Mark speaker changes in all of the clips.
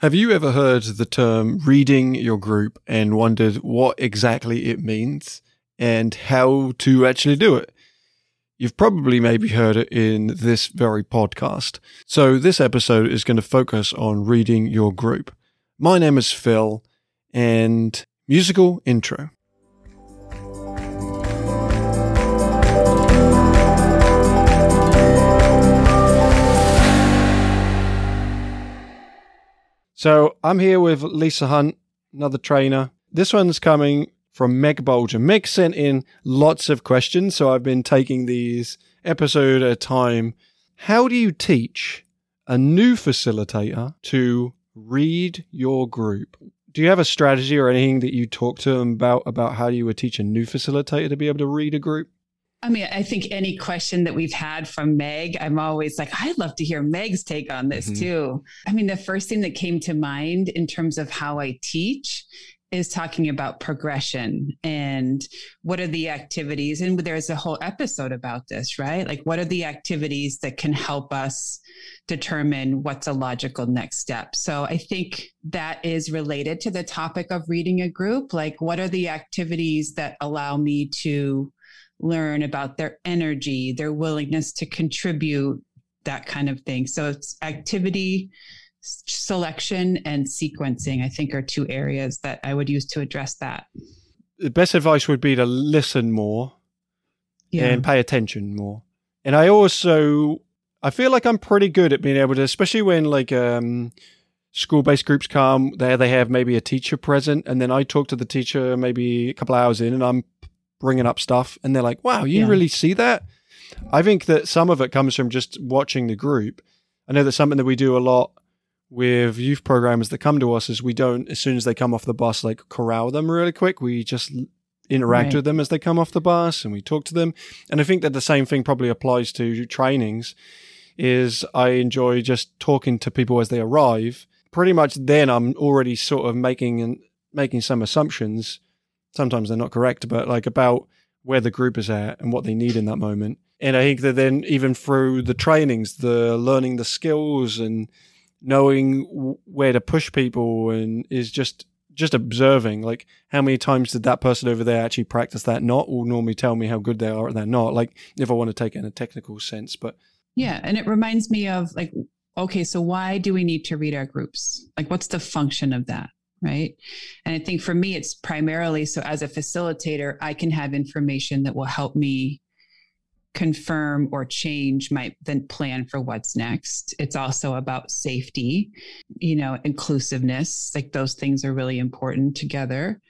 Speaker 1: Have you ever heard the term reading your group and wondered what exactly it means and how to actually do it? You've probably maybe heard it in this very podcast. So this episode is going to focus on reading your group. My name is Phil and musical intro. So I'm here with Lisa Hunt, another trainer. This one's coming from Meg Bolger. Meg sent in lots of questions, so I've been taking these episode at a time. How do you teach a new facilitator to read your group? Do you have a strategy or anything that you talk to them about about how you would teach a new facilitator to be able to read a group?
Speaker 2: I mean, I think any question that we've had from Meg, I'm always like, I'd love to hear Meg's take on this mm-hmm. too. I mean, the first thing that came to mind in terms of how I teach is talking about progression and what are the activities. And there's a whole episode about this, right? Like, what are the activities that can help us determine what's a logical next step? So I think that is related to the topic of reading a group. Like, what are the activities that allow me to learn about their energy, their willingness to contribute, that kind of thing. So it's activity selection and sequencing, I think, are two areas that I would use to address that.
Speaker 1: The best advice would be to listen more yeah. and pay attention more. And I also I feel like I'm pretty good at being able to, especially when like um, school based groups come, there they have maybe a teacher present, and then I talk to the teacher maybe a couple hours in, and I'm bringing up stuff and they're like, wow, you yeah. really see that? I think that some of it comes from just watching the group. I know that's something that we do a lot with youth programmers that come to us is we don't, as soon as they come off the bus, like corral them really quick. We just interact right. with them as they come off the bus and we talk to them. And I think that the same thing probably applies to trainings is I enjoy just talking to people as they arrive. Pretty much then I'm already sort of making and making some assumptions sometimes they're not correct, but like about where the group is at and what they need in that moment. And I think that then even through the trainings, the learning the skills and knowing where to push people and is just just observing like how many times did that person over there actually practice that not will normally tell me how good they are at that not like if i want to take it in a technical sense but
Speaker 2: yeah and it reminds me of like okay so why do we need to read our groups like what's the function of that right? And i think for me it's primarily so as a facilitator i can have information that will help me confirm or change my then plan for what's next. It's also about safety you know inclusiveness like those things are really important together.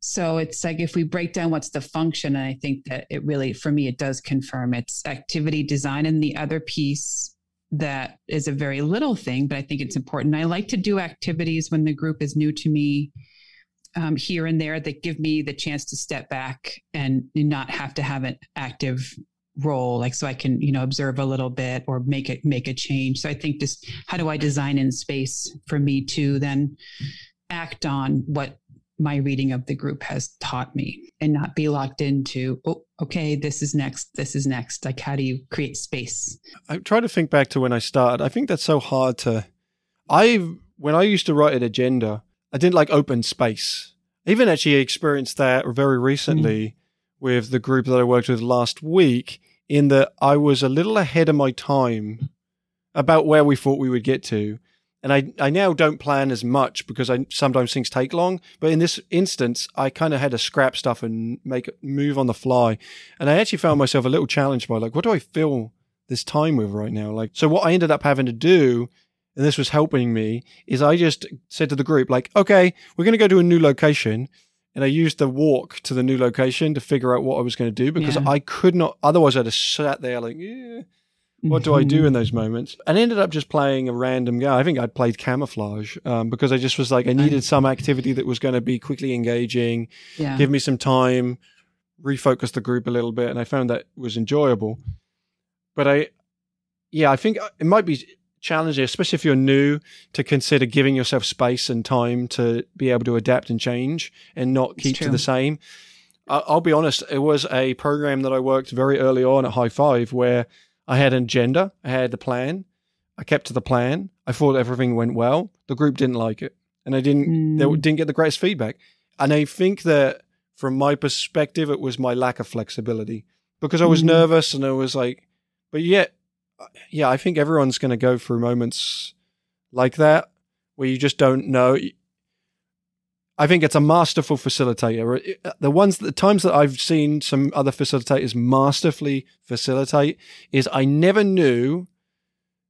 Speaker 2: So it's like if we break down what's the function and i think that it really for me it does confirm. It's activity design and the other piece that is a very little thing, but I think it's important. I like to do activities when the group is new to me um, here and there that give me the chance to step back and not have to have an active role like so i can you know observe a little bit or make it make a change so i think just how do i design in space for me to then act on what my reading of the group has taught me and not be locked into, oh, okay, this is next, this is next. Like, how do you create space?
Speaker 1: I try to think back to when I started. I think that's so hard to. I, when I used to write an agenda, I didn't like open space. I even actually experienced that very recently mm. with the group that I worked with last week, in that I was a little ahead of my time about where we thought we would get to and I, I now don't plan as much because I sometimes things take long. But in this instance, I kind of had to scrap stuff and make move on the fly. And I actually found myself a little challenged by like, what do I fill this time with right now? Like, so what I ended up having to do, and this was helping me, is I just said to the group, like, okay, we're going to go to a new location. And I used the walk to the new location to figure out what I was going to do because yeah. I could not, otherwise I'd have sat there like, yeah what do I do in those moments? And I ended up just playing a random game. I think I'd played camouflage um, because I just was like, I needed some activity that was going to be quickly engaging, yeah. give me some time, refocus the group a little bit. And I found that was enjoyable. But I, yeah, I think it might be challenging, especially if you're new, to consider giving yourself space and time to be able to adapt and change and not keep to the same. I'll be honest, it was a program that I worked very early on at High Five where I had an agenda, I had a plan, I kept to the plan. I thought everything went well. The group didn't like it, and I didn't mm. they didn't get the greatest feedback. And I think that from my perspective, it was my lack of flexibility because I was mm. nervous and I was like, but yet, yeah, I think everyone's going to go through moments like that where you just don't know. I think it's a masterful facilitator. The ones, the times that I've seen some other facilitators masterfully facilitate is I never knew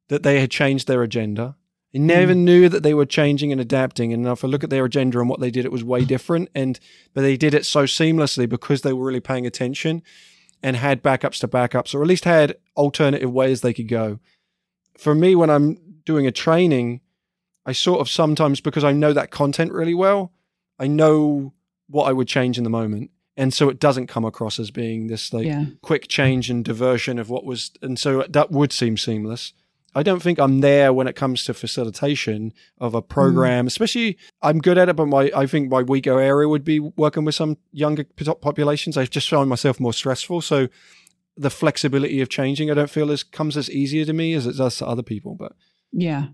Speaker 1: that they had changed their agenda. I never mm. knew that they were changing and adapting. And if I look at their agenda and what they did, it was way different. And but they did it so seamlessly because they were really paying attention and had backups to backups, or at least had alternative ways they could go. For me, when I'm doing a training, I sort of sometimes because I know that content really well, I know what I would change in the moment. And so it doesn't come across as being this like yeah. quick change and diversion of what was and so that would seem seamless. I don't think I'm there when it comes to facilitation of a program, mm. especially I'm good at it, but my I think my weaker area would be working with some younger populations. I've just find myself more stressful. So the flexibility of changing, I don't feel as comes as easier to me as it does to other people. But
Speaker 2: yeah,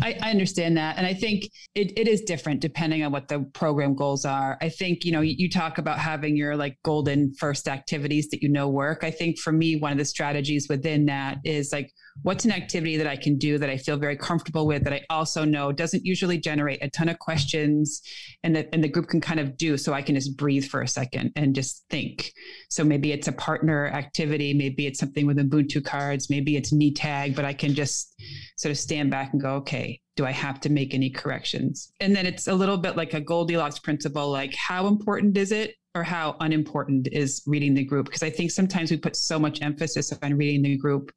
Speaker 2: I, I, understand that. And I think it, it is different depending on what the program goals are. I think, you know, you, you, talk about having your like golden first activities that you know work. I think for me, one of the strategies within that is like, what's an activity that I can do that I feel very comfortable with that I also know doesn't usually generate a ton of questions and that and the group can kind of do so I can just breathe for a second and just think. So maybe it's a partner activity, maybe it's something with Ubuntu cards, maybe it's knee tag, but I can just sort of stand back and go, okay, do I have to make any corrections? And then it's a little bit like a Goldilocks principle, like how important is it or how unimportant is reading the group? Because I think sometimes we put so much emphasis on reading the group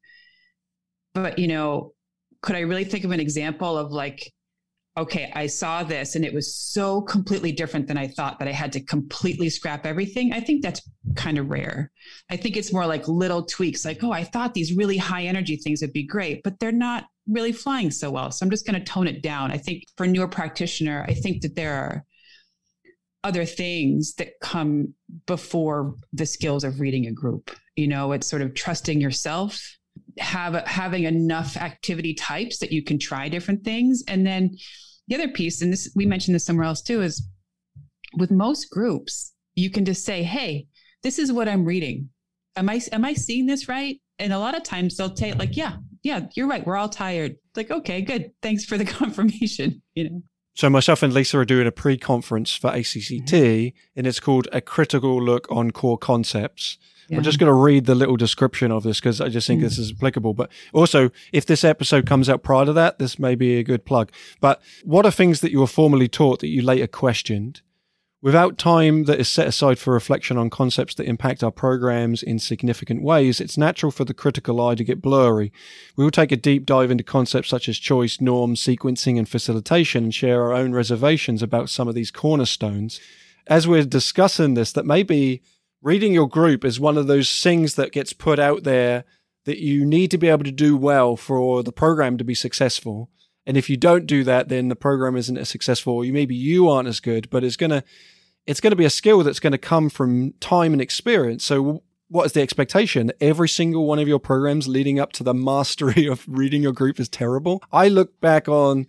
Speaker 2: but you know could i really think of an example of like okay i saw this and it was so completely different than i thought that i had to completely scrap everything. I think that's kind of rare. I think it's more like little tweaks like oh i thought these really high energy things would be great but they're not really flying so well. So i'm just going to tone it down. I think for a newer practitioner i think that there are other things that come before the skills of reading a group. You know it's sort of trusting yourself have having enough activity types that you can try different things. And then the other piece and this we mentioned this somewhere else too is with most groups you can just say hey this is what i'm reading. Am i am i seeing this right? And a lot of times they'll say like yeah yeah you're right. We're all tired. Like okay good. Thanks for the confirmation you know
Speaker 1: so myself and Lisa are doing a pre-conference for ACCT, mm-hmm. and it's called a critical look on core concepts. Yeah. I'm just going to read the little description of this because I just think mm. this is applicable. But also, if this episode comes out prior to that, this may be a good plug. But what are things that you were formerly taught that you later questioned? Without time that is set aside for reflection on concepts that impact our programs in significant ways, it's natural for the critical eye to get blurry. We will take a deep dive into concepts such as choice, norms, sequencing, and facilitation and share our own reservations about some of these cornerstones. As we're discussing this, that maybe reading your group is one of those things that gets put out there that you need to be able to do well for the program to be successful. And if you don't do that, then the program isn't as successful, or you maybe you aren't as good. But it's gonna it's gonna be a skill that's to come from time and experience. So what is the expectation? Every single one of your programs leading up to the mastery of reading your group is terrible. I look back on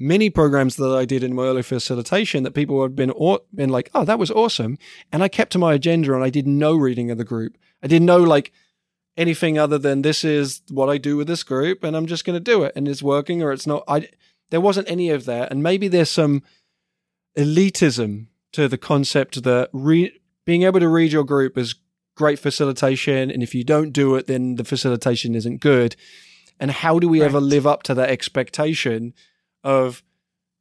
Speaker 1: many programs that I did in my early facilitation that people had been been like, "Oh, that was awesome," and I kept to my agenda and I did no reading of the group. I didn't know like anything other than this is what I do with this group, and I'm just going to do it, and it's working or it's not. I there wasn't any of that, and maybe there's some elitism to the concept that re- being able to read your group is great facilitation, and if you don't do it, then the facilitation isn't good. And how do we right. ever live up to that expectation of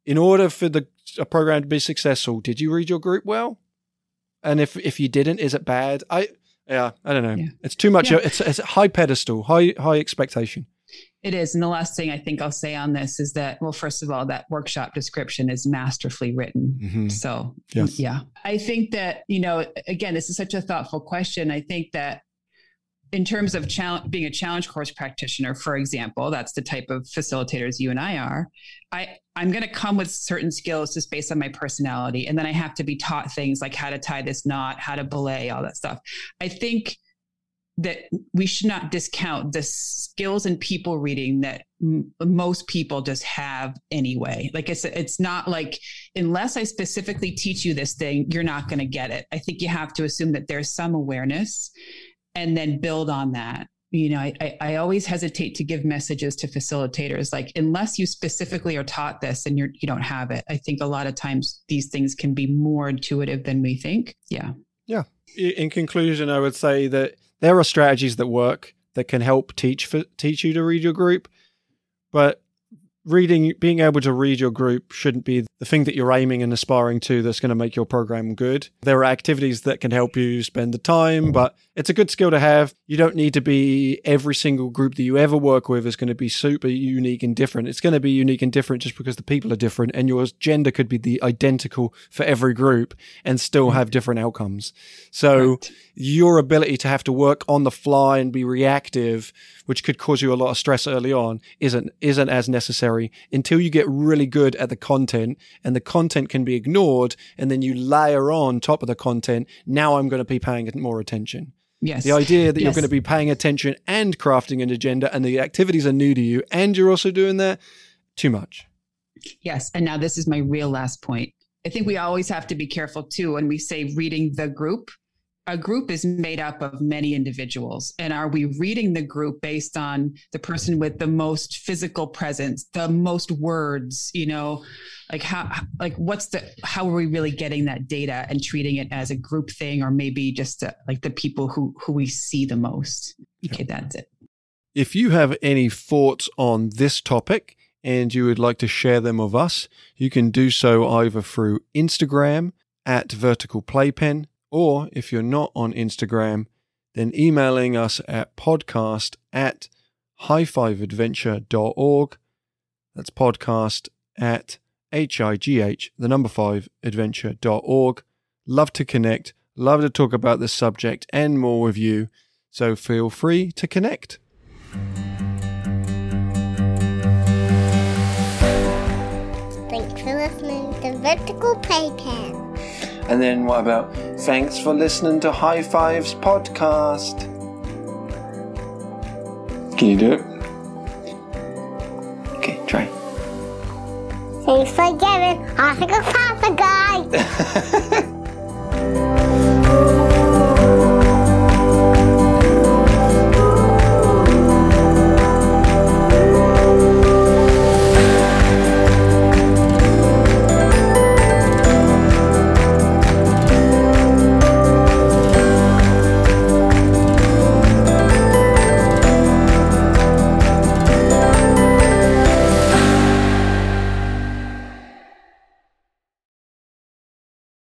Speaker 1: in order for the a program to be successful, did you read your group well? And if if you didn't, is it bad? I yeah, I don't know. Yeah. It's too much. Yeah. It's it's a high pedestal, high high expectation.
Speaker 2: It is. And the last thing I think I'll say on this is that, well, first of all, that workshop description is masterfully written. Mm-hmm. So, yes. yeah. I think that, you know, again, this is such a thoughtful question. I think that in terms of challenge, being a challenge course practitioner, for example, that's the type of facilitators you and I are. I I'm going to come with certain skills just based on my personality, and then I have to be taught things like how to tie this knot, how to belay, all that stuff. I think that we should not discount the skills and people reading that m- most people just have anyway. Like it's it's not like unless I specifically teach you this thing, you're not going to get it. I think you have to assume that there's some awareness and then build on that. You know, I, I always hesitate to give messages to facilitators like unless you specifically are taught this and you're you don't have it. I think a lot of times these things can be more intuitive than we think. Yeah.
Speaker 1: Yeah. In conclusion, I would say that there are strategies that work that can help teach for, teach you to read your group, but reading being able to read your group shouldn't be the thing that you're aiming and aspiring to that's going to make your program good there are activities that can help you spend the time but it's a good skill to have. You don't need to be every single group that you ever work with is going to be super unique and different. It's going to be unique and different just because the people are different and your gender could be the identical for every group and still mm. have different outcomes. So right. your ability to have to work on the fly and be reactive which could cause you a lot of stress early on, isn't isn't as necessary until you get really good at the content and the content can be ignored and then you layer on top of the content, now I'm going to be paying more attention.
Speaker 2: Yes.
Speaker 1: The idea that yes. you're going to be paying attention and crafting an agenda and the activities are new to you and you're also doing that, too much.
Speaker 2: Yes. And now this is my real last point. I think we always have to be careful too when we say reading the group a group is made up of many individuals. And are we reading the group based on the person with the most physical presence the most words you know? Like how like what's the how are we really getting that data and treating it as a group thing or maybe just uh, like the people who who we see the most? Okay that's it.
Speaker 1: If you have any thoughts on this topic and you would like to share them with us you can do so either through instagram at vertical playpen or if you're not on Instagram, then emailing us at podcast at high5adventure.org. That's podcast at H-I-G-H, the number five, adventure.org. Love to connect, love to talk about this subject and more with you, so feel free to connect.
Speaker 3: Thanks for listening to Vertical Playpen.
Speaker 1: And then what about thanks for listening to High Fives podcast? Can you do it? Okay, try.
Speaker 3: Thanks for giving Oscar Papa Guy.